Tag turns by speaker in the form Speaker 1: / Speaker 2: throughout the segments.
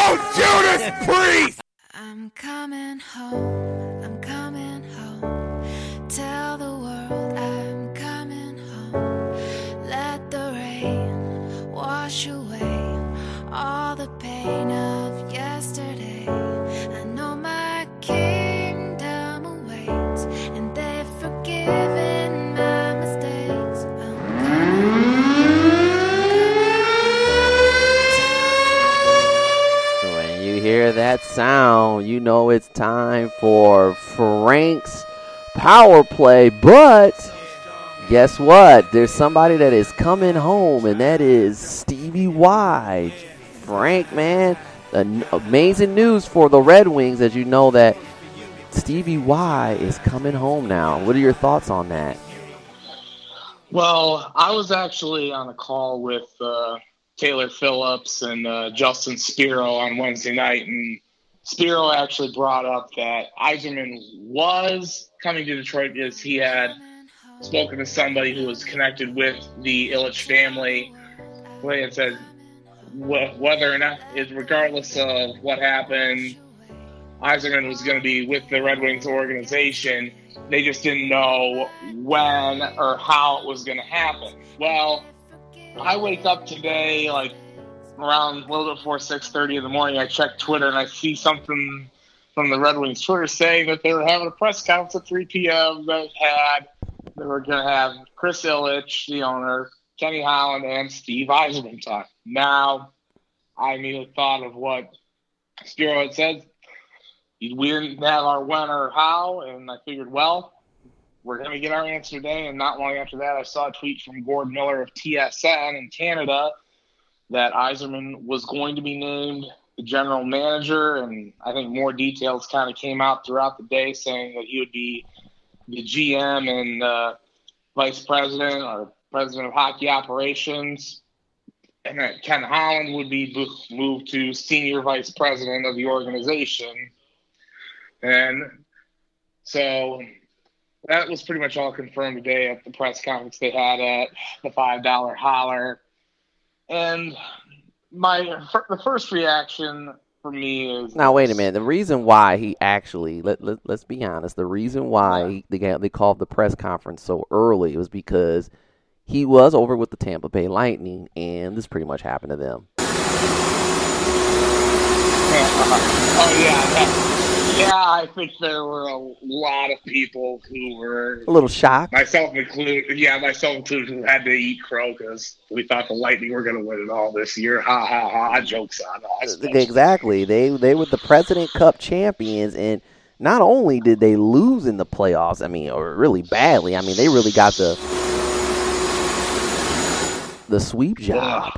Speaker 1: Oh, Judas Priest!
Speaker 2: I'm coming home,
Speaker 3: that sound, you know it's time for Frank's power play. But guess what? There's somebody that is coming home, and that is Stevie Y. Frank, man, an- amazing news for the Red Wings, as you know that Stevie Y is coming home now. What are your thoughts on that?
Speaker 4: Well, I was actually on a call with uh, Taylor Phillips and uh, Justin Spiro on Wednesday night, and Spiro actually brought up that Yzerman was coming to Detroit because he had spoken to somebody who was connected with the Ilitch family. Had said whether or not, is regardless of what happened, Yzerman was going to be with the Red Wings organization. They just didn't know when or how it was going to happen. Well, I wake up today like around a little bit before six thirty in the morning. I check Twitter and I see something from the Red Wings Twitter saying that they were having a press conference at 3 p.m. that had they were going to have Chris Ilitch, the owner, Kenny Holland, and Steve Yzerman talk. Now, I immediately thought of what Spiro had said. We didn't have our when or how, and I figured, well, we're going to get our answer today. And not long after that, I saw a tweet from Gord Miller of TSN in Canada that Yzerman was going to be named the general manager. And I think more details kind of came out throughout the day saying that he would be the GM and uh, vice president or president of hockey operations. And that Ken Holland would be moved to senior vice president of the organization. And so that was pretty much all confirmed today at the press conference they had at the five dollar holler. And my the first reaction for me is
Speaker 3: Now wait a minute. The reason why he actually let, let let's be honest. The reason why they they called the press conference so early was because he was over with the Tampa Bay Lightning, and this pretty much happened to them. Uh-huh.
Speaker 4: Oh yeah, that, yeah. I think there were a lot of people who were
Speaker 3: A little shocked.
Speaker 4: myself included. Yeah, myself included, who had to eat crow because we thought the Lightning were going to win it all this year. Ha ha ha! Jokes on us.
Speaker 3: Exactly. They they were the President Cup champions, and not only did they lose in the playoffs, I mean, or really badly. I mean, they really got the the sweep job.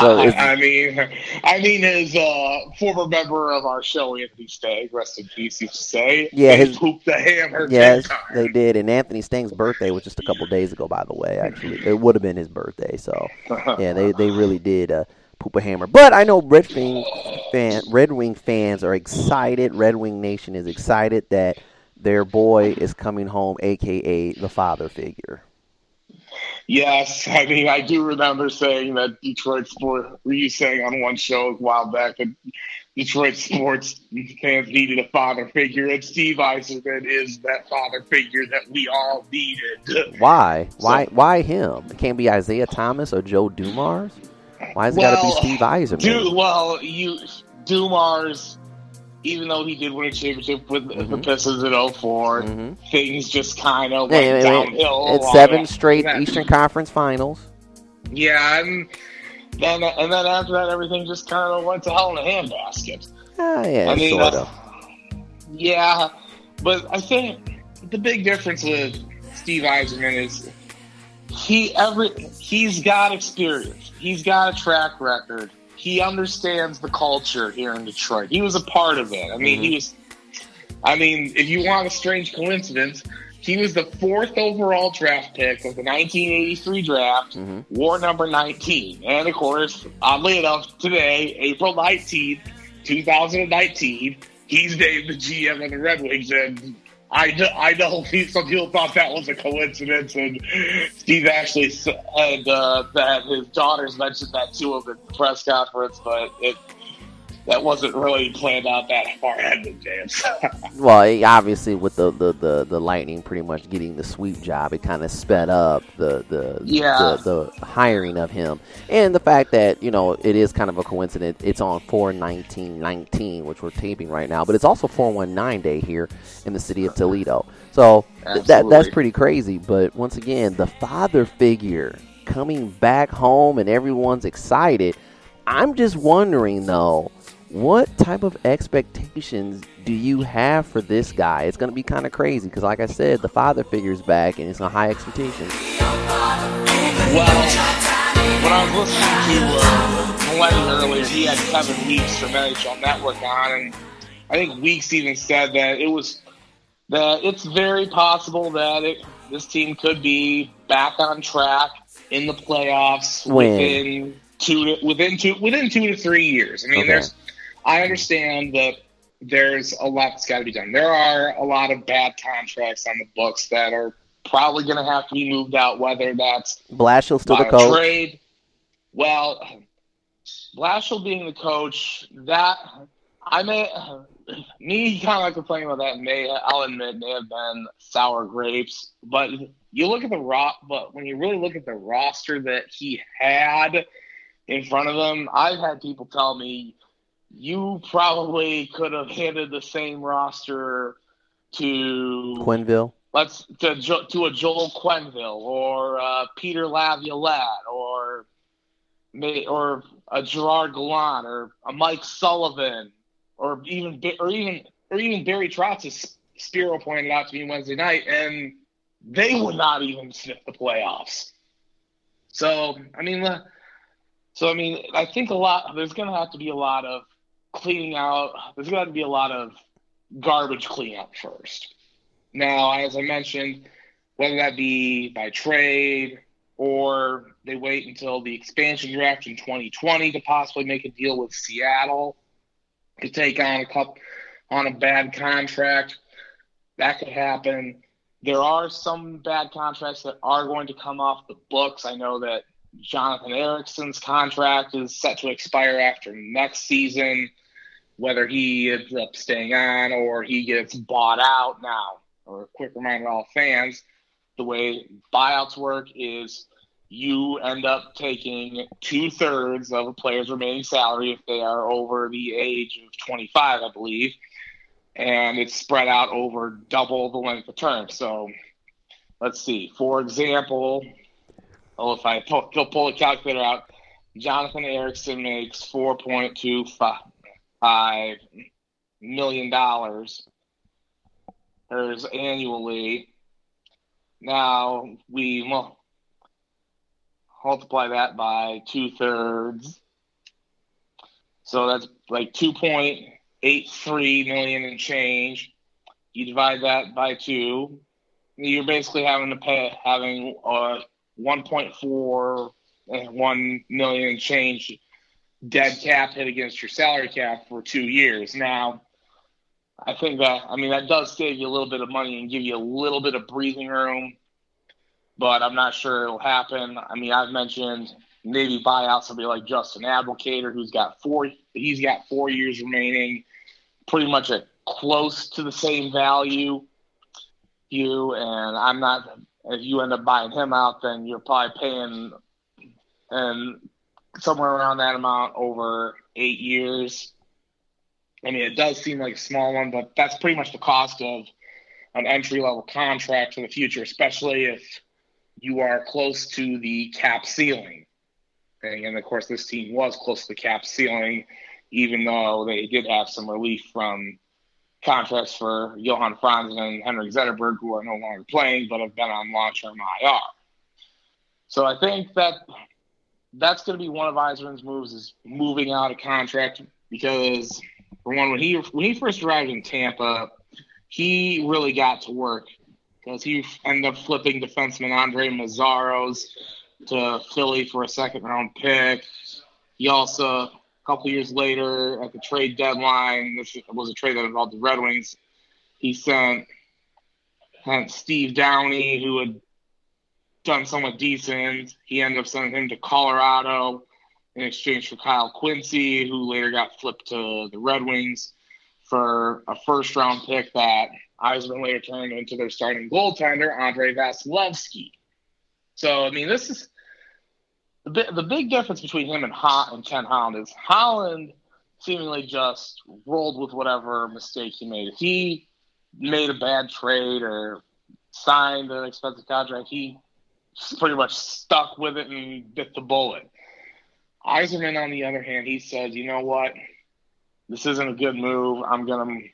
Speaker 3: So
Speaker 4: I, I mean, I mean, his uh, former member of our show, Anthony Stagg, rest in peace, used to say,
Speaker 3: Yeah,
Speaker 4: they
Speaker 3: his-
Speaker 4: pooped the hammer.
Speaker 3: Yes, they did. And Anthony Stang's birthday was just a couple days ago, by the way. Actually, it would have been his birthday. So yeah, they they really did uh, poop a hammer. But I know Red Wing fan Red Wing fans are excited. Red Wing Nation is excited that their boy is coming home, aka the father figure.
Speaker 4: Yes, I mean, I do remember saying that Detroit sports. Were you saying on one show a while back that Detroit sports fans needed a father figure, and Steve Yzerman is that father figure that we all needed.
Speaker 3: Why? Why? Why him? It can't be Isaiah Thomas or Joe Dumars. Why has it got to be Steve Yzerman?
Speaker 4: Du- well, you Dumars, even though he did win a championship with the Pistons in 4 things just kind of went
Speaker 3: yeah, yeah.
Speaker 4: downhill.
Speaker 3: It's seven
Speaker 4: that-
Speaker 3: straight
Speaker 4: that-
Speaker 3: Eastern Conference Finals.
Speaker 4: Yeah, and then and then after that, everything just kind of went to hell in a handbasket.
Speaker 3: Ah, yeah,
Speaker 4: I mean,
Speaker 3: sort
Speaker 4: uh,
Speaker 3: of.
Speaker 4: Yeah, but I think the big difference with Steve Yzerman is he every he's got experience. He's got a track record. He understands the culture here in Detroit. He was a part of it. I mean, he was. I mean, if you want a strange coincidence, he was the fourth overall draft pick of the 1983 draft,
Speaker 3: Mhm.
Speaker 4: war number 19. And of course, oddly enough, today, April 19th, 2019, he's named the GM of the Red Wings. And I know, I know some people thought that was a coincidence, and Steve actually said uh, that his daughters mentioned that to him at the press conference, but it that wasn't really planned out that far ahead in advance.
Speaker 3: Well, obviously, with the, the, the, the Lightning pretty much getting the sweep job, it kind of sped up the the,
Speaker 4: Yeah.
Speaker 3: the the hiring of him, and the fact that you know it is kind of a coincidence. It's on four nineteen nineteen, which we're taping right now, but it's also four one nine day here in the city of Toledo. So th- that that's pretty crazy. But once again, the father figure coming back home, and everyone's excited. I'm just wondering though, what type of expectations do you have for this guy? It's going to be kind of crazy because, like I said, the father figure's back and it's a high expectations.
Speaker 4: Well, when I was listening to uh, Millennium earlier, he had Kevin Weeks from NHL Network on, and I think Weeks even said that it was that it's very possible that it, this team could be back on track in the playoffs
Speaker 3: When?
Speaker 4: within two to, within two within two to three years. I mean,
Speaker 3: Okay.
Speaker 4: there's I understand that there's a lot that's got to be done. There are a lot of bad contracts on the books that are probably going to have to be moved out, whether that's
Speaker 3: Blashill's still the
Speaker 4: uh,
Speaker 3: coach.
Speaker 4: Trade. Well, Blashill being the coach, that I may me kind of like complaining about that. May I'll admit may have been sour grapes, but you look at the ro- but when you really look at the roster that he had in front of him, I've had people tell me you probably could have handed the same roster to
Speaker 3: Quenville.
Speaker 4: let's to, to a Joel Quenville or uh, Peter Laviolette or or a Gerard Gallant or a Mike Sullivan or even or even or even Barry Trotz, as Spiro pointed out to me Wednesday night, and they would not even sniff the playoffs. So I mean, so I mean, I think a lot. There's going to have to be a lot of cleaning out. There's going to be a lot of garbage cleanup first. Now, as I mentioned, whether that be by trade or they wait until the expansion draft in 2020 to possibly make a deal with Seattle to take on a couple on a bad contract, that could happen. There are some bad contracts that are going to come off the books. I know that Jonathan Ericsson's contract is set to expire after next season, whether he ends up staying on or he gets bought out now. Or a quick reminder to all fans, the way buyouts work is you end up taking two thirds of a player's remaining salary if they are over the age of 25, I believe, and it's spread out over double the length of term. So let's see. For example, oh, if I pull, pull a calculator out, Jonathan Ericsson makes 4.25 million dollars annually. Now we mul- multiply that by two thirds. So that's like 2.83 million and change. You divide that by two. You're basically having to pay, having uh, 1.4 and 1 million change dead cap hit against your salary cap for two years. Now, I think that I mean that does save you a little bit of money and give you a little bit of breathing room, but I'm not sure it'll happen. I mean, I've mentioned maybe buy out somebody like Justin Abdelkader, who's got four. He's got four years remaining, pretty much at close to the same value. You and I'm not. If you end up buying him out, then you're probably paying and somewhere around that amount over eight years. I mean, it does seem like a small one, but that's pretty much the cost of an entry level contract for the future, especially if you are close to the cap ceiling. And of course, this team was close to the cap ceiling, even though they did have some relief from contracts for Johan Franzén and Henrik Zetterberg, who are no longer playing but have been on long term IR. So I think that that's going to be one of Yzerman's moves is moving out of contract because for one, when he when he first arrived in Tampa, he really got to work because he ended up flipping defenseman Andrej Meszaros to Philly for a second round pick. He also a couple years later at the trade deadline, this was a trade that involved the Red Wings. He sent, sent Steve Downey, who had done somewhat decent. He ended up sending him to Colorado in exchange for Kyle Quincey, who later got flipped to the Red Wings for a first round pick that Yzerman later turned into their starting goaltender, Andrei Vasilevskiy. So, I mean, this is the, the big difference between him and, ha- and Ken Holland is Holland seemingly just rolled with whatever mistake he made. If he made a bad trade or signed an expensive contract, he pretty much stuck with it and bit the bullet. Yzerman, on the other hand, he said, you know what? This isn't a good move. I'm going to,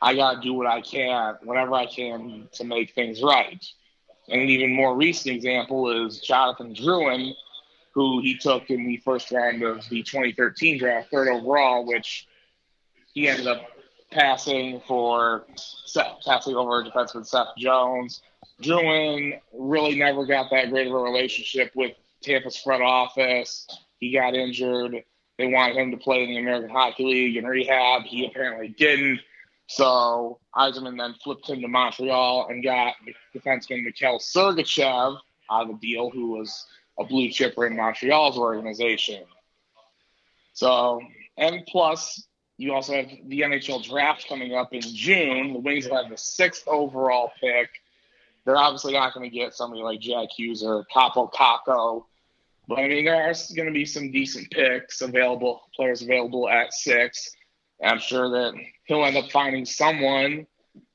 Speaker 4: I got to do what I can, whatever I can to make things right. And an even more recent example is Jonathan Drouin, who he took in the first round of the 2013 draft, third overall, which he ended up passing for passing over defenseman Seth Jones. Drouin really never got that great of a relationship with Tampa's front office. He got injured. They wanted him to play in the American Hockey League and rehab. He apparently didn't. So Yzerman then flipped him to Montreal and got defenseman Mikhail Sergachev out of the deal, who was a blue chipper in Montreal's organization. So, and plus, you also have the NHL draft coming up in June. The Wings will have the sixth overall pick. They're obviously not going to get somebody like Jack Hughes or Kaapo Kakko. But I mean, there are going to be some decent picks available, players available at six. I'm sure that he'll end up finding someone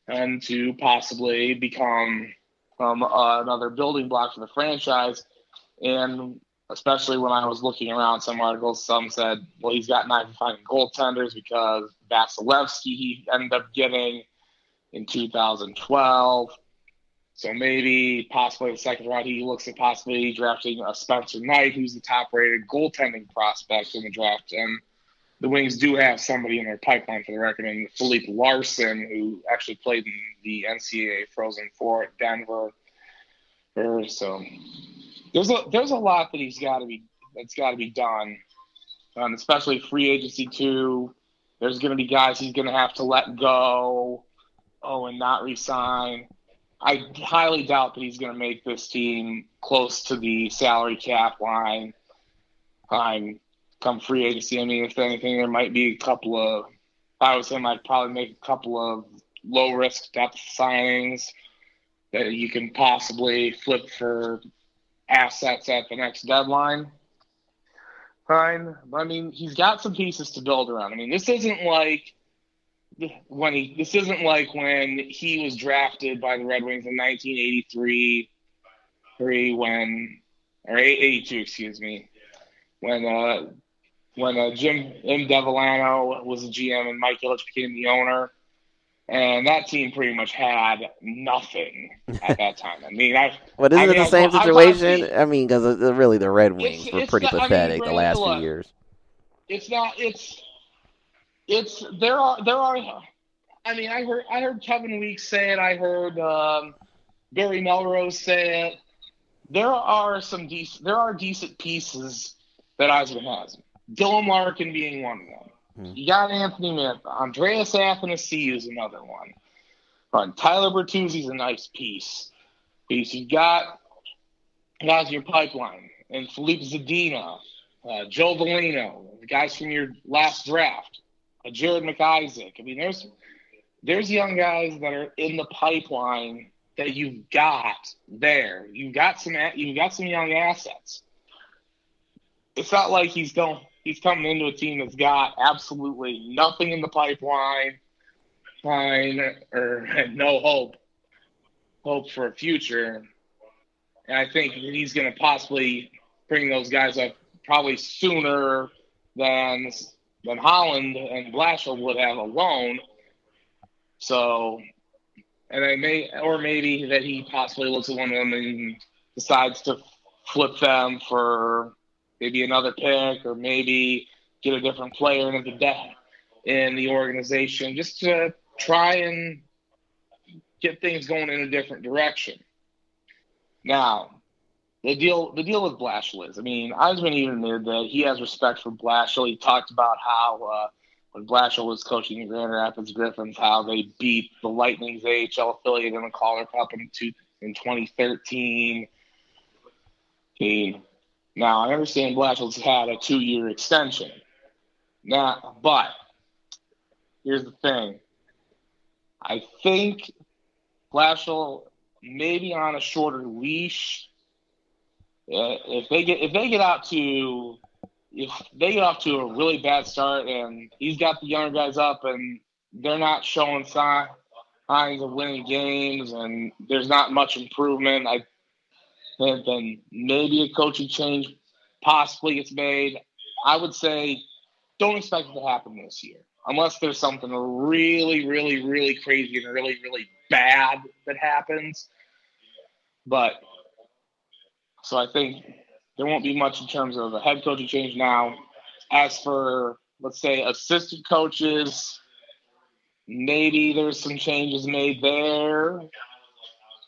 Speaker 4: and to possibly become um, uh, another building block for the franchise. And especially when I was looking around some articles, some said, well, he's got nine finding goaltenders because Vasilevskiy he ended up getting in 2012. So maybe possibly the second round, he looks at possibly drafting a Spencer Knight, who's the top rated goaltending prospect in the draft. And the Wings do have somebody in their pipeline for the record, and Filip Larsson, who actually played in the NCAA Frozen Four at Denver. So there's a there's a lot that he's got to be that's got to be done, um, especially free agency too. There's going to be guys he's going to have to let go, oh, and not resign. I highly doubt that he's going to make this team close to the salary cap line. Um, come free agency. I mean, if anything, there might be a couple of. I would say I'd probably make a couple of low risk depth signings that you can possibly flip for assets at the next deadline. Fine, I mean, he's got some pieces to build around. I mean, this isn't like when he this isn't like when he was drafted by the Red Wings in 1983, three when or 82, excuse me, when uh when uh, Jim M. Devellano was the GM and Mike Ilitch became the owner, and that team pretty much had nothing at that time. I mean, I
Speaker 3: but isn't
Speaker 4: I
Speaker 3: it the same
Speaker 4: I,
Speaker 3: situation? I, mean, because really the Red Wings
Speaker 4: It's-
Speaker 3: were
Speaker 4: it's
Speaker 3: pretty
Speaker 4: not- I mean,
Speaker 3: pathetic the last few years.
Speaker 4: it's not it's it's there are there are I mean I heard I heard Kevin Weeks say it. I heard um, Barry Melrose say it. There are some decent there are decent pieces that Yzerman has. Dylan Larkin being one of them.
Speaker 3: Hmm.
Speaker 4: you got Anthony Smith. Andreas Athanasiou is another one. Uh, Tyler Bertuzzi's a nice piece. Piece you got guys in your pipeline. And Filip Zadina uh, Joe Veleno, guys from your last draft, Jared McIsaac. I mean, there's there's young guys that are in the pipeline that you've got there. You've got some you've got some young assets. It's not like he's going he's coming into a team that's got absolutely nothing in the pipeline, fine or no hope, hope for a future. And I think he's going to possibly bring those guys up probably sooner than than Holland and Blashill would have alone. So, and I may, or maybe that he possibly looks at one of them and decides to flip them for maybe another pick or maybe get a different player in the de- in the organization just to try and get things going in a different direction. Now, the deal the deal with Blashill is, I mean, Yzerman even admitted that he has respect for Blashill. He talked about how uh, when Blashill was coaching the Grand Rapids Griffins, how they beat the Lightning's AHL affiliate in the Calder Cup in, two, in 2013. Now, I understand Blashill's had a two year extension. Now, but here's the thing I think Blashill may be on a shorter leash. Uh, if they get if they get out to if they get off to a really bad start and he's got the younger guys up and they're not showing signs of winning games and there's not much improvement, I think then maybe a coaching change possibly gets made. I would say don't expect it to happen this year unless there's something really, really, really crazy and really, really bad that happens. But so I think there won't be much in terms of a head coaching change now. As for let's say assistant coaches, maybe there's some changes made there.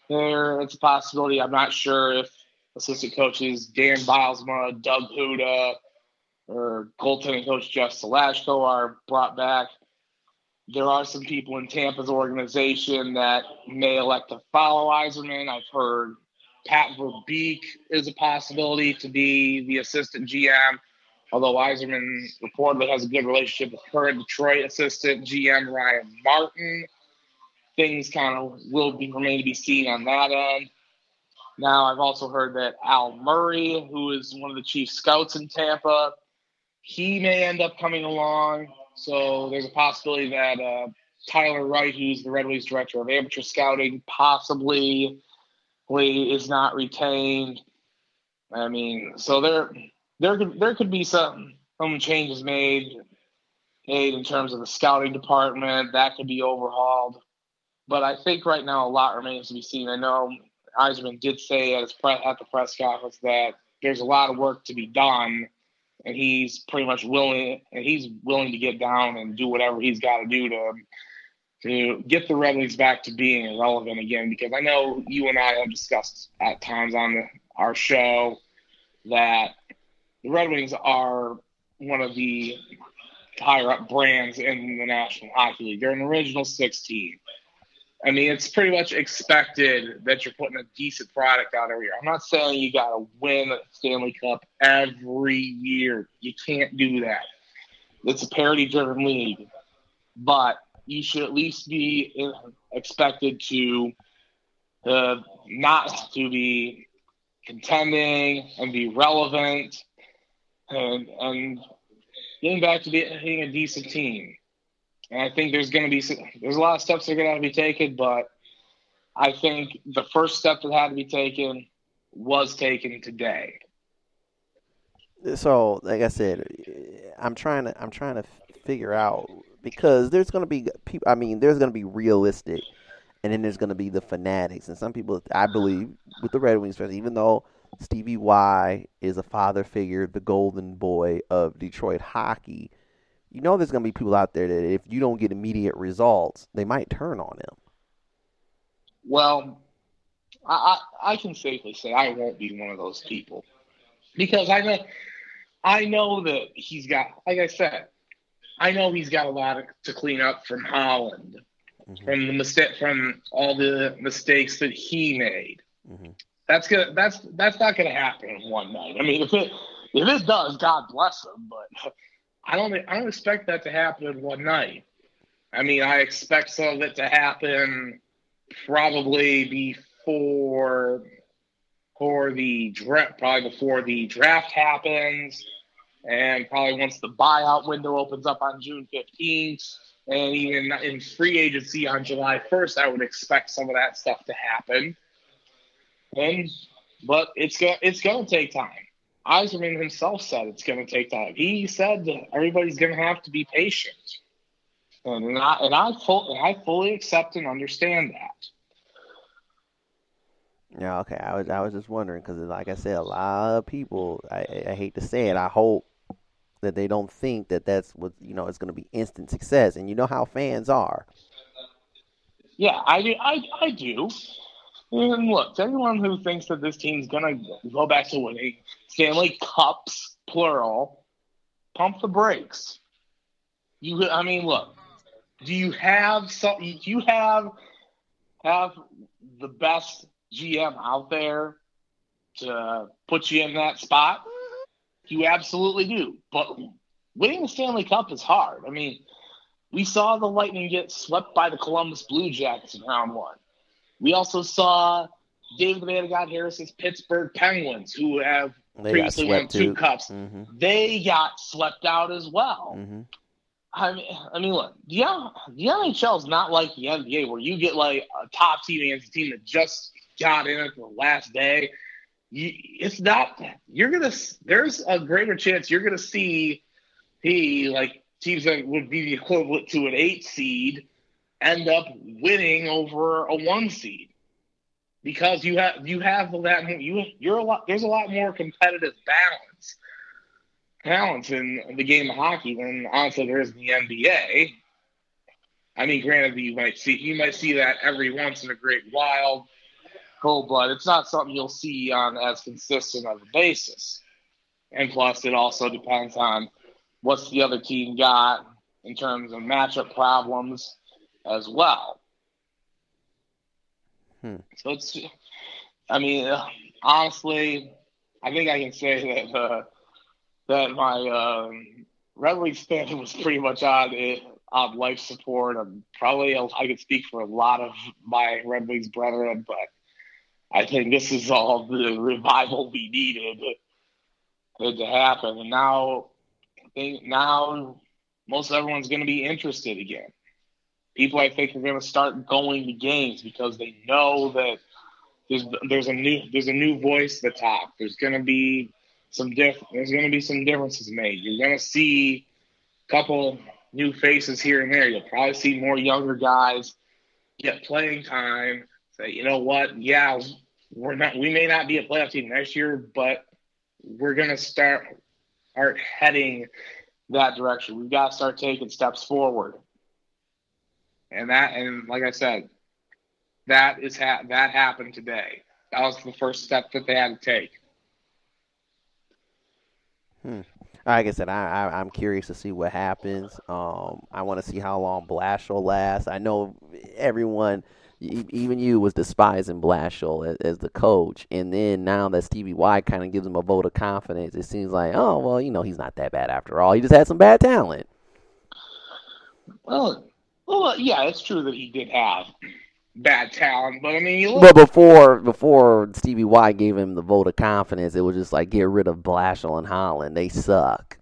Speaker 4: There, it's a possibility. I'm not sure if assistant coaches Dan Bylsma, Doug Houda, or goaltending coach Jeff Salajko are brought back. There are some people in Tampa's organization that may elect to follow Yzerman. I've heard Pat Verbeek is a possibility to be the assistant GM, although Yzerman reportedly has a good relationship with current Detroit assistant GM Ryan Martin. Things kind of will be remain to be seen on that end. Now, I've also heard that Al Murray, who is one of the chief scouts in Tampa, he may end up coming along. So there's a possibility that uh, Tyler Wright, who's the Red Wings director of amateur scouting, possibly is not retained. I mean, so there there could there could be some some changes made made in terms of the scouting department that could be overhauled. But I think right now a lot remains to be seen. I know Yzerman did say at his pre- at the press conference that there's a lot of work to be done and he's pretty much willing and he's willing to get down and do whatever he's got to do to to get the Red Wings back to being relevant again. Because I know you and I have discussed at times on the, our show that the Red Wings are one of the higher up brands in the National Hockey League. They're an original 16. I mean, it's pretty much expected that you're putting a decent product out every year. I'm not saying you got to win a Stanley Cup every year. You can't do that. It's a parity driven league. But you should at least be expected to uh, not to be contending and be relevant and, and getting back to being a decent team. And I think there's going to be there's a lot of steps that are going to have to be taken, but I think the first step that had to be taken was taken today.
Speaker 3: So, like I said, I'm trying to I'm trying to figure out because there's going to be people. I mean, there's going to be realistic, and then there's going to be the fanatics, and some people I believe with the Red Wings, even though Stevie Y is a father figure, the golden boy of Detroit hockey you know there's going to be people out there that if you don't get immediate results, they might turn on him.
Speaker 4: Well, I, I, I can safely say I won't be one of those people because I know I know that he's got, like I said, I know he's got a lot to clean up from Holland, mm-hmm. from the mistake, from all the mistakes that he made. Mm-hmm. That's gonna, that's that's not gonna happen in one night. I mean, if it if it does, God bless him, but I don't I don't expect that to happen in one night. I mean, I expect some of it to happen probably before for the draft, probably before the draft happens, and probably once the buyout window opens up on June fifteenth, and even in free agency on July first, I would expect some of that stuff to happen. And but it's gonna it's gonna take time. Yzerman himself said it's to take time. He said that everybody's to have to be patient, and I and I, full, and I fully accept and understand that.
Speaker 3: Yeah, okay. I was I was just wondering because, like I said, a lot of people. I, I hate to say it. I hope that they don't think that that's what you know. It's going to be instant success, and you know how fans are.
Speaker 4: Yeah, I. I, I do. And look, anyone who thinks that this team's gonna go back to winning Stanley Cups, plural, pump the brakes. You, I mean, look. Do you have some? Do you have have the best GM out there to put you in that spot? You absolutely do. But winning the Stanley Cup is hard. I mean, we saw the Lightning get swept by the Columbus Blue Jackets in round one. We also saw David the Man God Harris's Pittsburgh Penguins, who have
Speaker 3: They
Speaker 4: previously won two
Speaker 3: too.
Speaker 4: cups.
Speaker 3: hmm
Speaker 4: They got swept out as well.
Speaker 3: hmm
Speaker 4: I mean, I mean, look, the, the NHL is not like the NBA where you get like a top team against a team that just got in it the last day. It's not. You're gonna. There's a greater chance you're gonna see he like teams that would be the equivalent to an eight seed end up winning over a one seed because you have you have that you you're a lot. There's a lot more competitive balance talents in the game of hockey than honestly there is in the NBA. I mean, granted, you might see you might see that every once in a great while, cold blood. It's not something you'll see on as consistent of a basis. And plus, it also depends on what's the other team got in terms of matchup problems as well.
Speaker 3: Hmm.
Speaker 4: So it's, I mean, honestly, I think I can say that. Uh, that my um, Red Wings fan was pretty much on it, on life support. And probably I could speak for a lot of my Red Wings brethren, but I think this is all the revival we needed to happen. And now, I think now most everyone's going to be interested again. People, I think, are going to start going to games because they know that there's there's a new there's a new voice at the top. There's going to be some diff. There's going to be some differences made. You're going to see a couple new faces here and there. You'll probably see more younger guys get playing time. Say, you know what? Yeah, we're not. We may not be a playoff team next year, but we're to start start heading that direction. We've got to start taking steps forward. And that, and like I said, that is ha- that happened today. That was the first step that they had to take.
Speaker 3: Like I said, I, I I'm curious to see what happens. Um, I want to see how long Blashill last. I know everyone, even you, was despising Blashill as, as the coach, and then now that Stevie Y kind of gives him a vote of confidence, it seems like, oh well, you know, he's not that bad after all. He just had some bad talent.
Speaker 4: Well, well, uh, yeah, it's true that he did have bad talent, but I mean, you look.
Speaker 3: But before before Stevie Y gave him the vote of confidence, it was just like get rid of Blashill and Holland. They suck.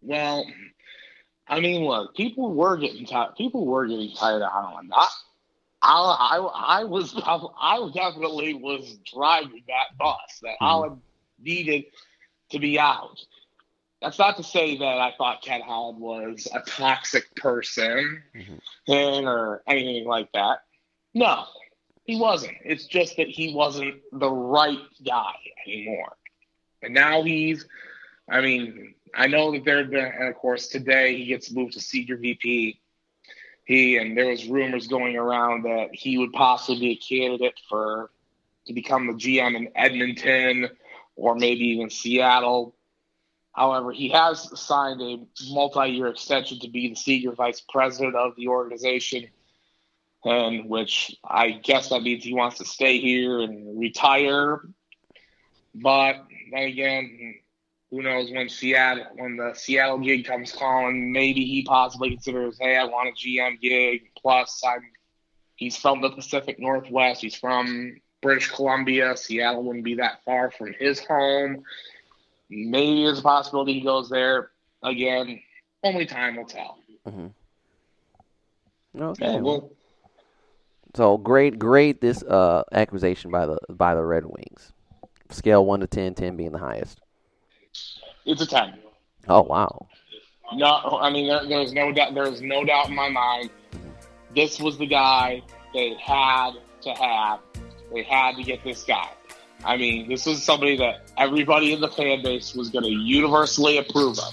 Speaker 4: Well, I mean, look, people were getting tired. People were getting tired of Holland. I, I, I, I was, I definitely was driving that bus that hmm. Holland needed to be out. That's not to say that I thought Ken Holland was a toxic person mm-hmm. and or anything like that. No, he wasn't. It's just that he wasn't the right guy anymore. And now he's, I mean, I know that there have been, and of course, today he gets moved to senior VP. He and there was rumors going around that he would possibly be a candidate for to become the GM in Edmonton or maybe even Seattle. However, he has signed a multi-year extension to be the senior vice president of the organization, and which I guess that means he wants to stay here and retire. But then again, who knows when Seattle when the Seattle gig comes calling, maybe he possibly considers, hey, I want a GM gig. Plus, I'm he's from the Pacific Northwest. He's from British Columbia. Seattle wouldn't be that far from his home. Maybe there's a possibility he goes there. Again, only time will tell.
Speaker 3: Okay.
Speaker 4: Yeah, well,
Speaker 3: So great, great this uh, acquisition by the by the Red Wings. Scale one to 10, 10 being the highest.
Speaker 4: It's a ten.
Speaker 3: Oh wow.
Speaker 4: No, I mean there, there's no doubt. There's no doubt in my mind. This was the guy they had to have. they had to get this guy. I mean, this was somebody that everybody in the fan base was going to universally approve of.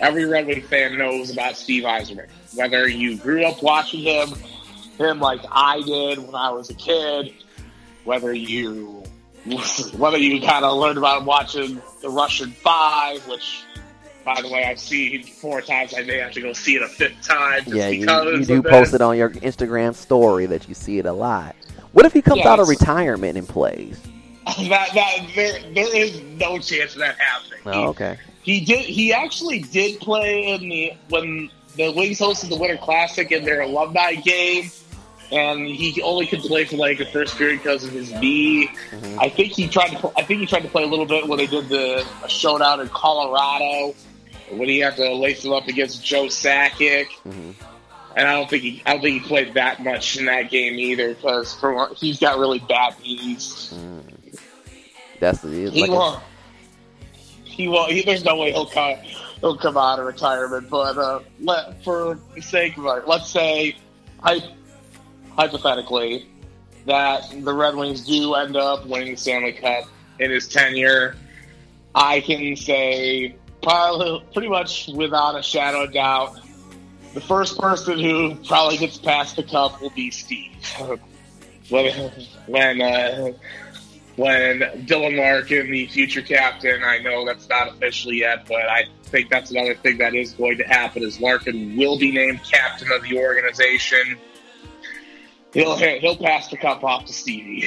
Speaker 4: Every Red Wing fan knows about Steve Yzerman. Whether you grew up watching him, him like I did when I was a kid, whether you whether you kind of learned about him watching the Russian Five, which, by the way, I've seen four times. I may have to go see it a fifth time. Just
Speaker 3: Yeah, you, you do post it on your Instagram story that you see it a lot. What if he comes
Speaker 4: Yeah,
Speaker 3: out of retirement and plays?
Speaker 4: that that there there is no chance of that happening.
Speaker 3: Oh, okay.
Speaker 4: He, he did. He actually did play in the when the Wings hosted the Winter Classic in their alumni game, and he only could play for like the first period because of his knee.
Speaker 3: Mhm.
Speaker 4: I think he tried to. pl- I think he tried to play a little bit when they did the a showdown in Colorado when he had to lace him up against Joe Sakic.
Speaker 3: hmm
Speaker 4: And I don't think he, I don't think he played that much in that game either because for he's got really bad knees.
Speaker 3: That's the
Speaker 4: He
Speaker 3: like
Speaker 4: won't. He won't. He, there's no way he'll come. He'll come out of retirement. But uh, let, for the sake of it, let's say, hy- hypothetically, that the Red Wings do end up winning the Stanley Cup in his tenure. I can say, pretty much without a shadow of doubt, the first person who probably gets passed the cup will be Steve. when when uh, when Dylan Larkin, the future captain, I know that's not officially yet, but I think that's another thing that is going to happen. Is Larkin will be named captain of the organization. He'll he'll pass the cup off to Stevie.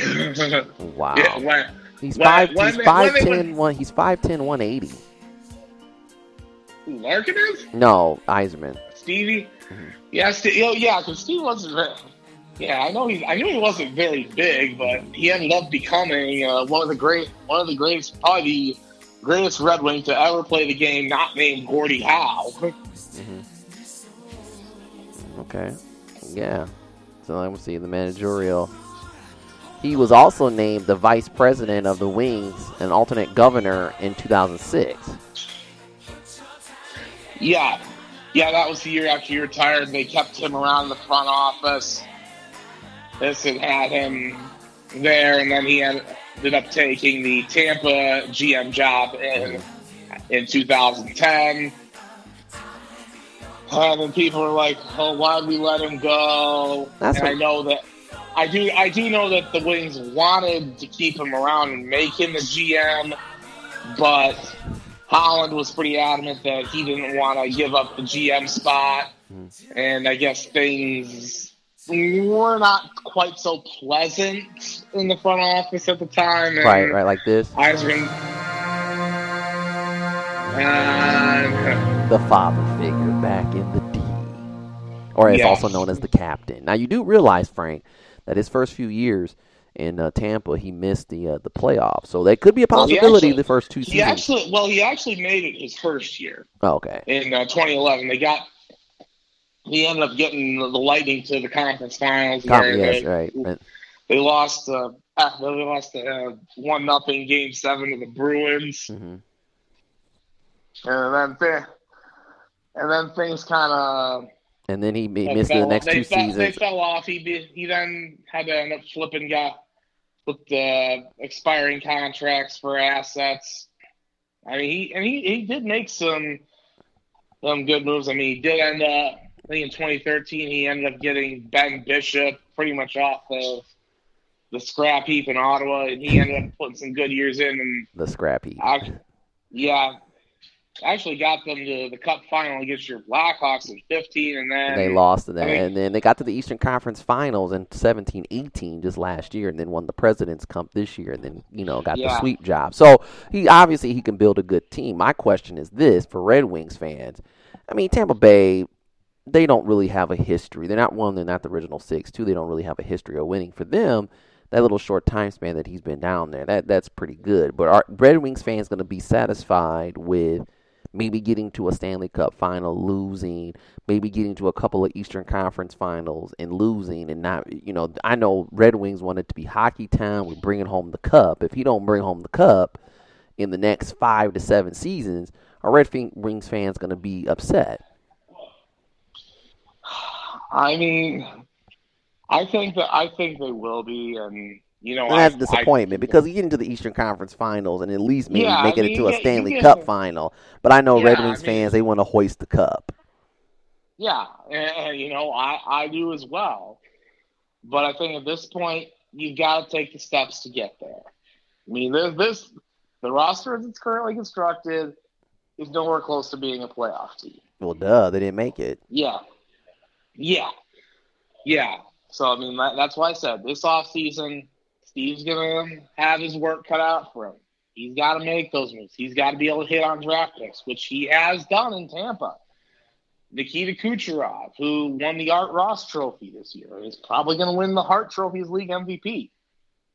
Speaker 3: wow.
Speaker 4: Yeah, when,
Speaker 3: he's
Speaker 4: when-
Speaker 3: five.
Speaker 4: when
Speaker 3: he's
Speaker 4: they-
Speaker 3: five
Speaker 4: when.
Speaker 3: One. He's five ten. One eighty.
Speaker 4: who, Larkin is
Speaker 3: No, Yzerman.
Speaker 4: Stevie.
Speaker 3: Mm-hmm.
Speaker 4: Yeah, St- you know, yeah, because Steve wasn't. Very, yeah, I know he. I knew he wasn't very big, but he ended up becoming uh, one of the great, one of the greatest, probably the greatest Red Wing to ever play the game, not named Gordie Howe.
Speaker 3: Okay. Yeah. So let me see the managerial. He was also named the vice president of the Wings and alternate governor in 2006.
Speaker 4: Yeah, yeah, that was the year after he retired. They kept him around the front office. This had had him there, and then he ended up taking the Tampa GM job in in 2010. And then people were like, "Oh, why'd we let him go?"
Speaker 3: That's
Speaker 4: and I know that. I do. I do know that the Wings wanted to keep him around and make him the GM, but Holland was pretty adamant that he didn't want to give up the GM spot, hmm. and I guess things were not quite so pleasant in the front office at the time.
Speaker 3: Right, right, like this.
Speaker 4: Yzerman, and
Speaker 3: The father figure back in the D. Or as
Speaker 4: Yes.
Speaker 3: also known as the captain. Now, you do realize, Frank, that his first few years in uh, Tampa, he missed the uh, the playoffs. So that could be a
Speaker 4: Well,
Speaker 3: possibility
Speaker 4: actually-
Speaker 3: the first two seasons.
Speaker 4: he actually, well, he actually made it his first year.
Speaker 3: oh, okay.
Speaker 4: in uh, 2011. They got he ended up getting the Lightning to the conference finals.
Speaker 3: Com- yes,
Speaker 4: they,
Speaker 3: right.
Speaker 4: They lost. Uh, ah, they lost uh, one nothing game seven to the Bruins,
Speaker 3: mhm.
Speaker 4: and then th- and then things kind of
Speaker 3: And then he, he missed the next two
Speaker 4: fell, They fell off. He did, he then had to end up flipping got flipped uh, expiring contracts for assets. I mean, he and he, he did make some some good moves. I mean, he did end up. I think in 2013 he ended up getting Ben Bishop pretty much off of the scrap heap in Ottawa, and he ended up putting some good years in. And
Speaker 3: The scrappy.
Speaker 4: I, yeah, actually got them to the Cup final against your Blackhawks in 15, and then
Speaker 3: they lost to that.
Speaker 4: I mean-
Speaker 3: and then they got to the Eastern Conference Finals in 17 18 just last year, and then won the President's Cup this year, and then, you know, got the sweep job. So he obviously he can build a good team. My question is this for Red Wings fans. I mean, Tampa Bay, they don't really have a history. They're not one, they're not the original six. Two, they don't really have a history of winning. For them, that little short time span that he's been down there, that that's pretty good. But are Red Wings fans going to be satisfied with maybe getting to a Stanley Cup final, losing, maybe getting to a couple of Eastern Conference finals and losing, and not, you know, I know Red Wings want it to be hockey town. We're bringing home the cup. If he don't bring home the cup in the next five to seven seasons, are Red Wings fans going to be upset?
Speaker 4: I mean, I think that I think they will be, and you know,
Speaker 3: And that's
Speaker 4: I-
Speaker 3: disappointment
Speaker 4: I-
Speaker 3: because you get into the Eastern Conference Finals and at least maybe
Speaker 4: Yeah, I
Speaker 3: make it
Speaker 4: mean,
Speaker 3: into a Stanley
Speaker 4: you get-
Speaker 3: Cup final. But I know
Speaker 4: Yeah,
Speaker 3: Red
Speaker 4: I
Speaker 3: Wings
Speaker 4: mean-
Speaker 3: fans they want to hoist the cup.
Speaker 4: Yeah, and, and, you know, I, I do as well. But I think at this point, you've got to take the steps to get there. I mean, this, this the roster as it's currently constructed is nowhere close to being a playoff team.
Speaker 3: Well, duh, they didn't make it.
Speaker 4: Yeah, yeah, yeah. So I mean, that, that's why I said this offseason, Steve's gonna have his work cut out for him. He's got to make those moves. He's got to be able to hit on draft picks, which he has done in Tampa. Nikita Kucherov, who won the Art Ross Trophy this year, is probably going to win the Hart Trophy's league MVP.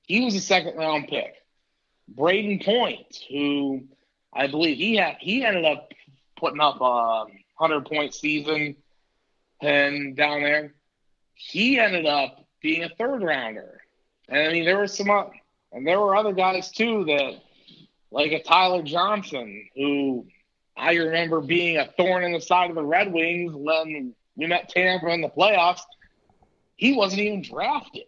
Speaker 4: He was a second round pick. Brayden Point, who I believe he had, he ended up putting up a hundred point season and down there. He ended up being a third rounder. And I mean, there were some, o- and there were other guys too that, like a Tyler Johnson, who I remember being a thorn in the side of the Red Wings when we met Tampa in the playoffs. He wasn't even drafted.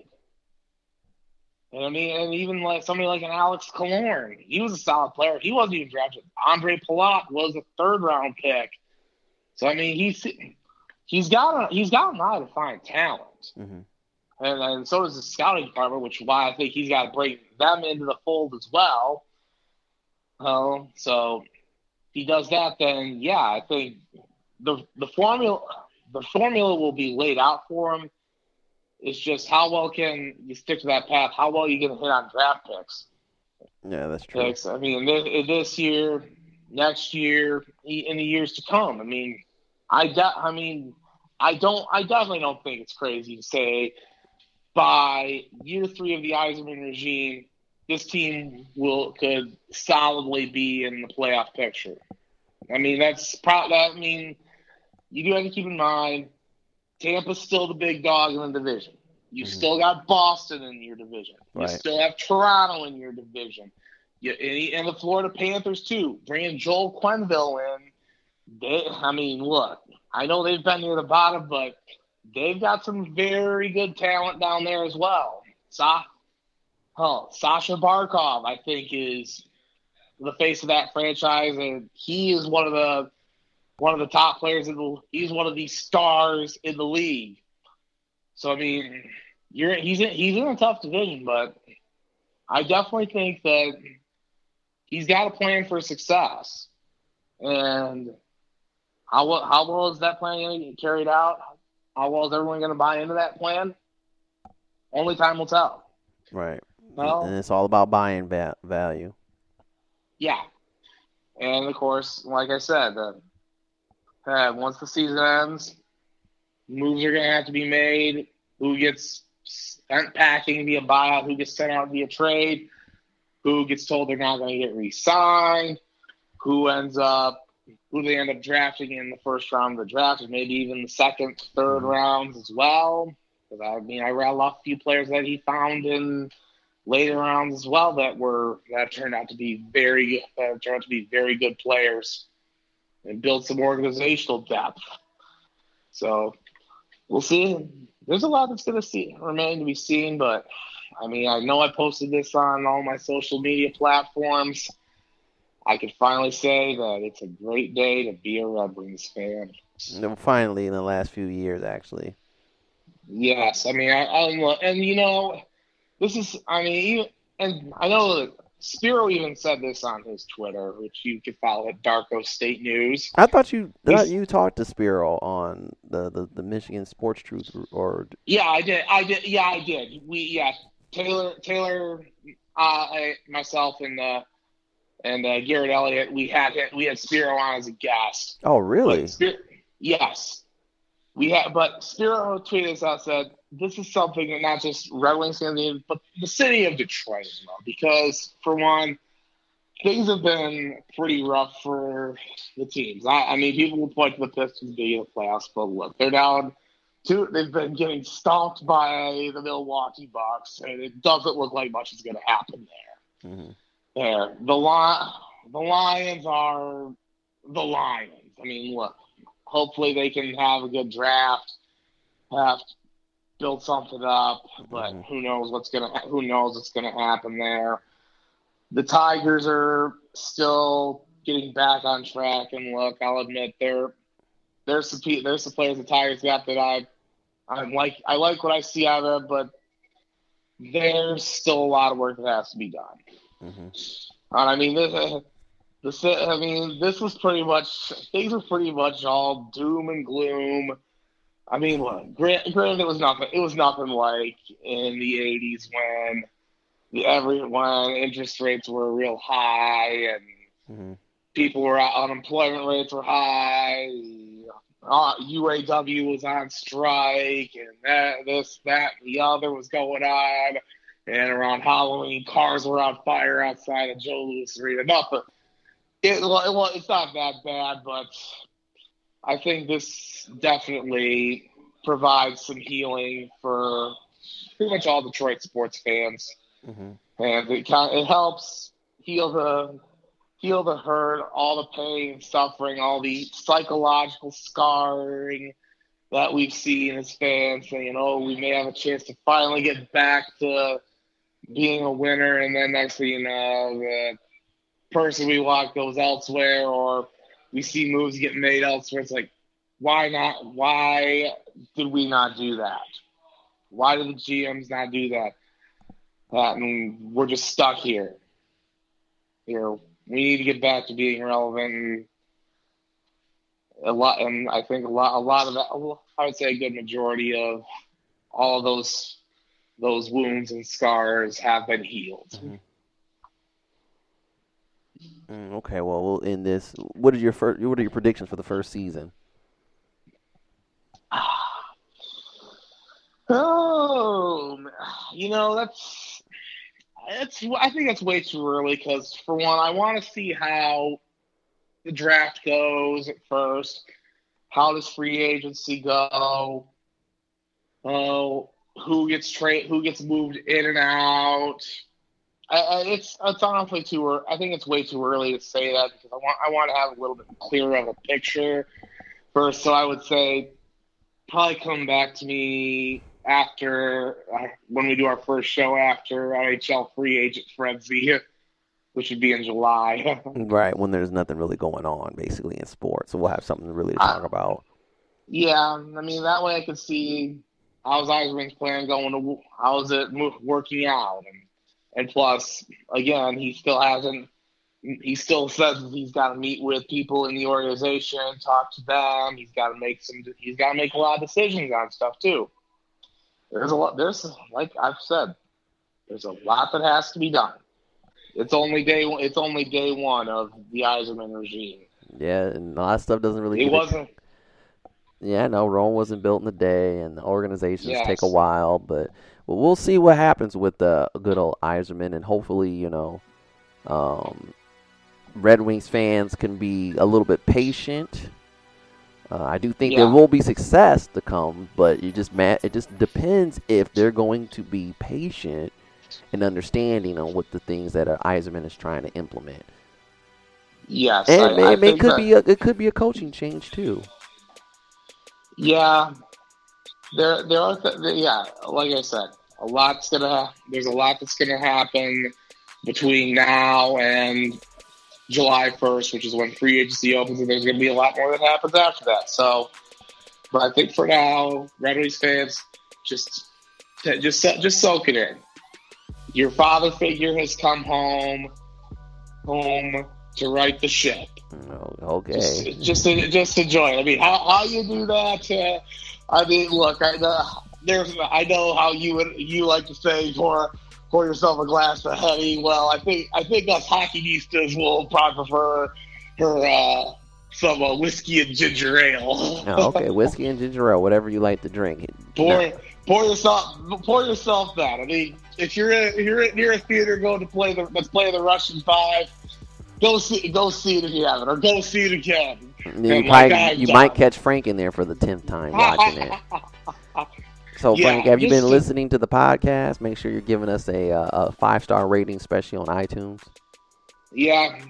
Speaker 4: And I mean, and even like somebody like an Alex Killorn, he was a solid player. He wasn't even drafted. Ondrej Palat was a third round pick. So I mean, he's he's got a he's got an eye to find talent,
Speaker 3: Mhm.
Speaker 4: And and so does the scouting department, which is why I think he's got to bring them into the fold as well. Um, so if he does that, then yeah, I think the the formula the formula will be laid out for him. It's just how well can you stick to that path? How well you going to hit on draft picks?
Speaker 3: Yeah, that's true.
Speaker 4: picks. I mean, this, this year, next year, in the years to come. I mean, I de- I mean, I don't. I definitely don't think it's crazy to say by year three of the Yzerman regime, this team will could solidly be in the playoff picture. I mean, that's pro- that. I mean, you do have to keep in mind, Tampa's still the big dog in the division. You
Speaker 3: Mhm.
Speaker 4: still got Boston in your division. You still have Toronto in your division. You, and, and the Florida Panthers too. Bringing Joel Quenville in, they. I mean, look, I know they've been near the bottom, but they've got some very good talent down there as well. Sa- oh, Sasha Barkov, I think, is the face of that franchise, and he is one of the one of the top players in the. He's one of the stars in the league. So I mean, you're he's in, he's in a tough division, but I definitely think that he's got a plan for success, and how well how well is that plan carried out? How well is everyone going to buy into that plan? Only time will tell.
Speaker 3: Right.
Speaker 4: Well-
Speaker 3: and it's all about buying va- value.
Speaker 4: Yeah, and of course, like I said, uh, uh, once the season ends, moves are going to have to be made. Who gets sent packing via buyout? Who gets sent out via trade? Who gets told they're not going to get re-signed? Who ends up? Who they end up drafting in the first round of the draft, and maybe even the second, third mm-hmm. rounds as well. Because I mean, I rattled off a few players that he found in later rounds as well that were that turned out to be very that turned out to be very good players and build some organizational depth. So we'll see. There's a lot that's going to see remain to be seen, but I mean, I know I posted this on all my social media platforms. I could finally say that it's a great day to be a Red Wings fan.
Speaker 3: No, Finally, in the last few years, actually.
Speaker 4: Yes, I mean, I, I'm, and you know, this is, I mean, even, and I know that Spiro even said this on his Twitter, which you can follow at Darko State News.
Speaker 3: I thought you thought you talked to Spiro on the, the, the Michigan Sports Truth or
Speaker 4: Yeah, I did. I did. Yeah, I did. We, yeah, Taylor, Taylor, uh, I, myself, and uh, and uh, Garrett Elliott, we had we had Spiro on as a guest.
Speaker 3: oh really?
Speaker 4: But Spir- yes, we had. But Spiro tweeted us out said this is something that not just Red Wings fans need, but the city of Detroit as well. Because for one, things have been pretty rough for the teams. I, I mean, people will point to the Pistons being in the playoffs, but look, they're down. Two, they've been getting stomped by the Milwaukee Bucks, and it doesn't look like much is going to happen there
Speaker 3: Mhm.
Speaker 4: There. The li- the Lions are the Lions. I mean, look, hopefully they can have a good draft, have build something up, but
Speaker 3: Mhm.
Speaker 4: who knows what's gonna who knows what's gonna happen there. The Tigers are still getting back on track, and look, I'll admit there there's some there's some players the Tigers got that I I like I like what I see out of them, but there's still a lot of work that has to be done.
Speaker 3: Hmm
Speaker 4: And I mean, this, uh, this, I mean, this was pretty much things were pretty much all doom and gloom. I mean, look, grant, granted, it was nothing. It was nothing like in the '80s when the every when interest rates were real high and
Speaker 3: hmm
Speaker 4: people were unemployment rates were high. Uh, UAW was on strike, and that this that and the other was going on. And around Halloween, cars were on fire outside of Joe Louis Arena. Nothing. It, well, it's not that bad, but I think this definitely provides some healing for pretty much all Detroit sports fans
Speaker 3: hmm
Speaker 4: and it it helps heal the heal the hurt, all the pain, suffering, all the psychological scarring that we've seen as fans, saying, "Oh, we may have a chance to finally get back to being a winner," and then next thing you know, the person we want goes elsewhere, or we see moves get made elsewhere. It's like, why not? Why did we not do that? Why did the GMs not do that? and we're just stuck here. You know, we need to get back to being relevant and a lot and I think a lot a lot of that I would say a good majority of all of those those wounds and scars have been healed.
Speaker 3: Mm, okay, well, we'll end this. What are your first? What are your predictions for the first season?
Speaker 4: Oh, you know that's that's I think that's way too early because for one, I want to see how the draft goes at first. How does free agency go? Oh, who gets trade? Who gets moved in and out? I, I, it's it's honestly too. ear- I think it's way too early to say that because I want I want to have a little bit clearer of a picture first. So I would say probably come back to me after uh, when we do our first show after NHL free agent frenzy, which would be in July.
Speaker 3: Right when there's nothing really going on, basically in sports, so we'll have something really to
Speaker 4: Uh,
Speaker 3: talk about.
Speaker 4: yeah, I mean that way I could see how's Yzerman's plan going to how's it working out, and and plus again he still hasn't. He still says he's got to meet with people in the organization, talk to them. He's got to make some. He's got to make a lot of decisions on stuff too. There's a lot. There's like I've said, there's a lot that has to be done. It's only day. one- It's only day one of the Yzerman regime.
Speaker 3: Yeah, and a lot of stuff doesn't really.
Speaker 4: It wasn't.
Speaker 3: Yeah, no, Rome wasn't built in a day, and the organizations take a while. But well, we'll see what happens with the good old Yzerman, and hopefully, you know, um, Red Wings fans can be a little bit patient. Uh, I do think there will be success to come, but you just ma- it just depends if they're going to be patient and understanding on what the things that uh, Yzerman is trying to implement.
Speaker 4: Yes,
Speaker 3: And
Speaker 4: I,
Speaker 3: it
Speaker 4: I
Speaker 3: it could
Speaker 4: that-
Speaker 3: be a, it could be a coaching change too.
Speaker 4: Yeah, there, there are. Th- yeah, like I said, a lot's gonna. There's a lot that's gonna happen between now and July 1st, which is when free agency opens, and there's gonna be a lot more that happens after that. So, but I think for now, Red Wings fans, just, just, uh, just soak it in. Your father figure has come home, home to right the ship.
Speaker 3: Oh, okay.
Speaker 4: Just, just, just enjoy it. I mean, how, how you do that? Uh, I mean, look, I know there's, I know how you would, you like to say pour, pour yourself a glass of honey. Well, I think, I think us hockeyistas will probably prefer her uh, some uh, whiskey and ginger ale.
Speaker 3: Oh, okay, whiskey and ginger ale, whatever you like to drink.
Speaker 4: pour,
Speaker 3: No.
Speaker 4: pour yourself, pour yourself that. I mean, if you're, a, if you're near a theater going to play the, let's play the Russian Five. Go see, go see it if you haven't, or go see it again.
Speaker 3: You
Speaker 4: and
Speaker 3: might, you might catch Frank in there for the tenth time watching it. So,
Speaker 4: Yeah,
Speaker 3: Frank, have you been listening to the podcast? Make sure you're giving us a, uh, a five star rating, especially on iTunes.
Speaker 4: Yeah,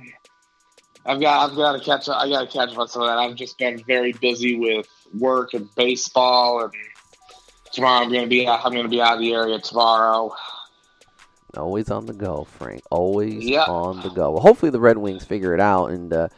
Speaker 4: I've got I've got to catch up. I got to catch up on some of that. I've just been very busy with work and baseball and tomorrow I'm gonna be I'm gonna be out of the area tomorrow.
Speaker 3: Always on the go, Frank. Always
Speaker 4: Yeah.
Speaker 3: on the go. Well, hopefully the Red Wings figure it out, and uh,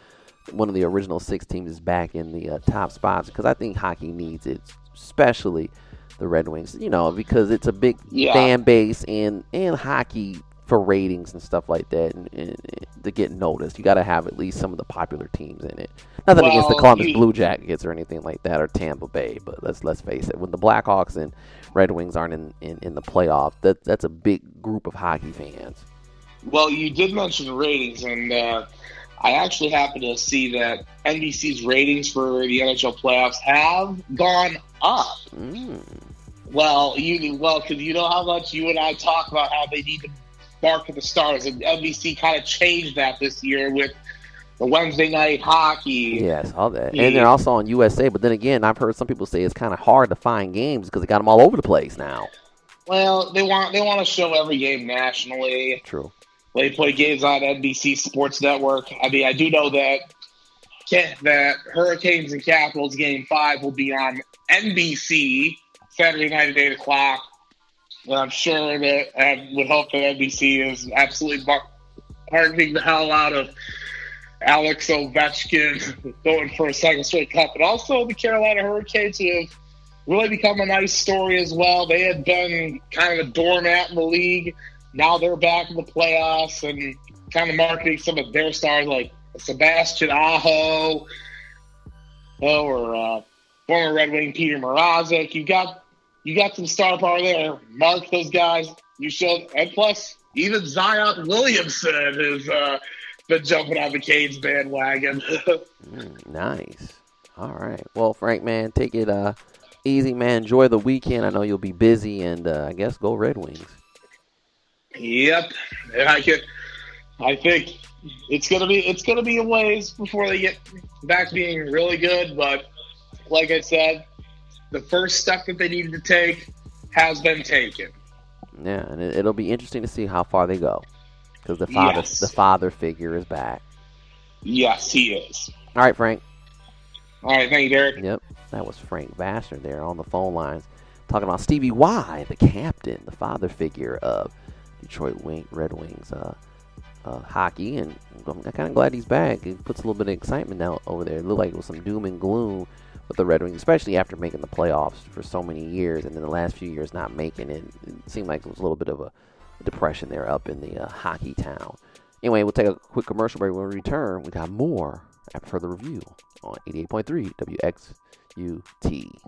Speaker 3: one of the original six teams is back in the uh, top spots because I think hockey needs it, especially the Red Wings. You know, because it's a big
Speaker 4: Yeah.
Speaker 3: fan base and and hockey for ratings and stuff like that, and, and, and to get noticed, you got to have at least some of the popular teams in it. Nothing against the Columbus
Speaker 4: you-
Speaker 3: Blue Jackets or anything like that, or Tampa Bay, but let's let's face it, when the Blackhawks and Red Wings aren't in, in, in the playoff, that that's a big group of hockey fans.
Speaker 4: Well, you did mention ratings, and uh, I actually happen to see that NBC's ratings for the NHL playoffs have gone up.
Speaker 3: Mm.
Speaker 4: Well, you well because you know how much you and I talk about how they need to market the stars, and NBC kind of changed that this year with the Wednesday night hockey.
Speaker 3: Yes, all that, and they're also on USA. But then again, I've heard some people say it's kind of hard to find games because they got them all over the place now.
Speaker 4: Well, they want they want to show every game nationally.
Speaker 3: True.
Speaker 4: They play games on NBC Sports Network. I mean, I do know that that Hurricanes and Capitals game five will be on NBC Saturday night at eight o'clock. And I'm sure that I would hope that NBC is absolutely hardening the hell out of Alex Ovechkin going for a second straight cup, and also the Carolina Hurricanes have really become a nice story as well. They had been kind of a doormat in the league. Now they're back in the playoffs and kind of marketing some of their stars like Sebastian Aho oh, or uh, former Red Wing Petr Mrazek. You got you got some star power there. Mark those guys. You showed, and plus even Zion Williamson has uh, been jumping on the Canes bandwagon.
Speaker 3: Mm, nice. All right. Well, Frank, man, take it uh, easy, man. Enjoy the weekend. I know you'll be busy, and uh, I guess go Red Wings.
Speaker 4: Yep, and I can. I think it's gonna be it's gonna be a ways before they get back being really good. But like I said, the first step that they needed to take has been taken.
Speaker 3: Yeah, and it'll be interesting to see how far they go because the father,
Speaker 4: Yes.
Speaker 3: the father figure is back.
Speaker 4: Yes, he is.
Speaker 3: All right, Frank.
Speaker 4: All right, thank you, Derek.
Speaker 3: Yep, that was Frank Vassar there on the phone lines talking about Stevie Y, the captain, the father figure of Detroit Wing, Red Wings uh, uh, hockey. And I'm kind of glad he's back. It puts a little bit of excitement out over there. It looked like it was some doom and gloom with the Red Wings, especially after making the playoffs for so many years and then the last few years not making it. It seemed like it was a little bit of a depression there up in the uh, hockey town. Anyway, we'll take a quick commercial break. When we return, we got more after the review on 88.3 WXUT.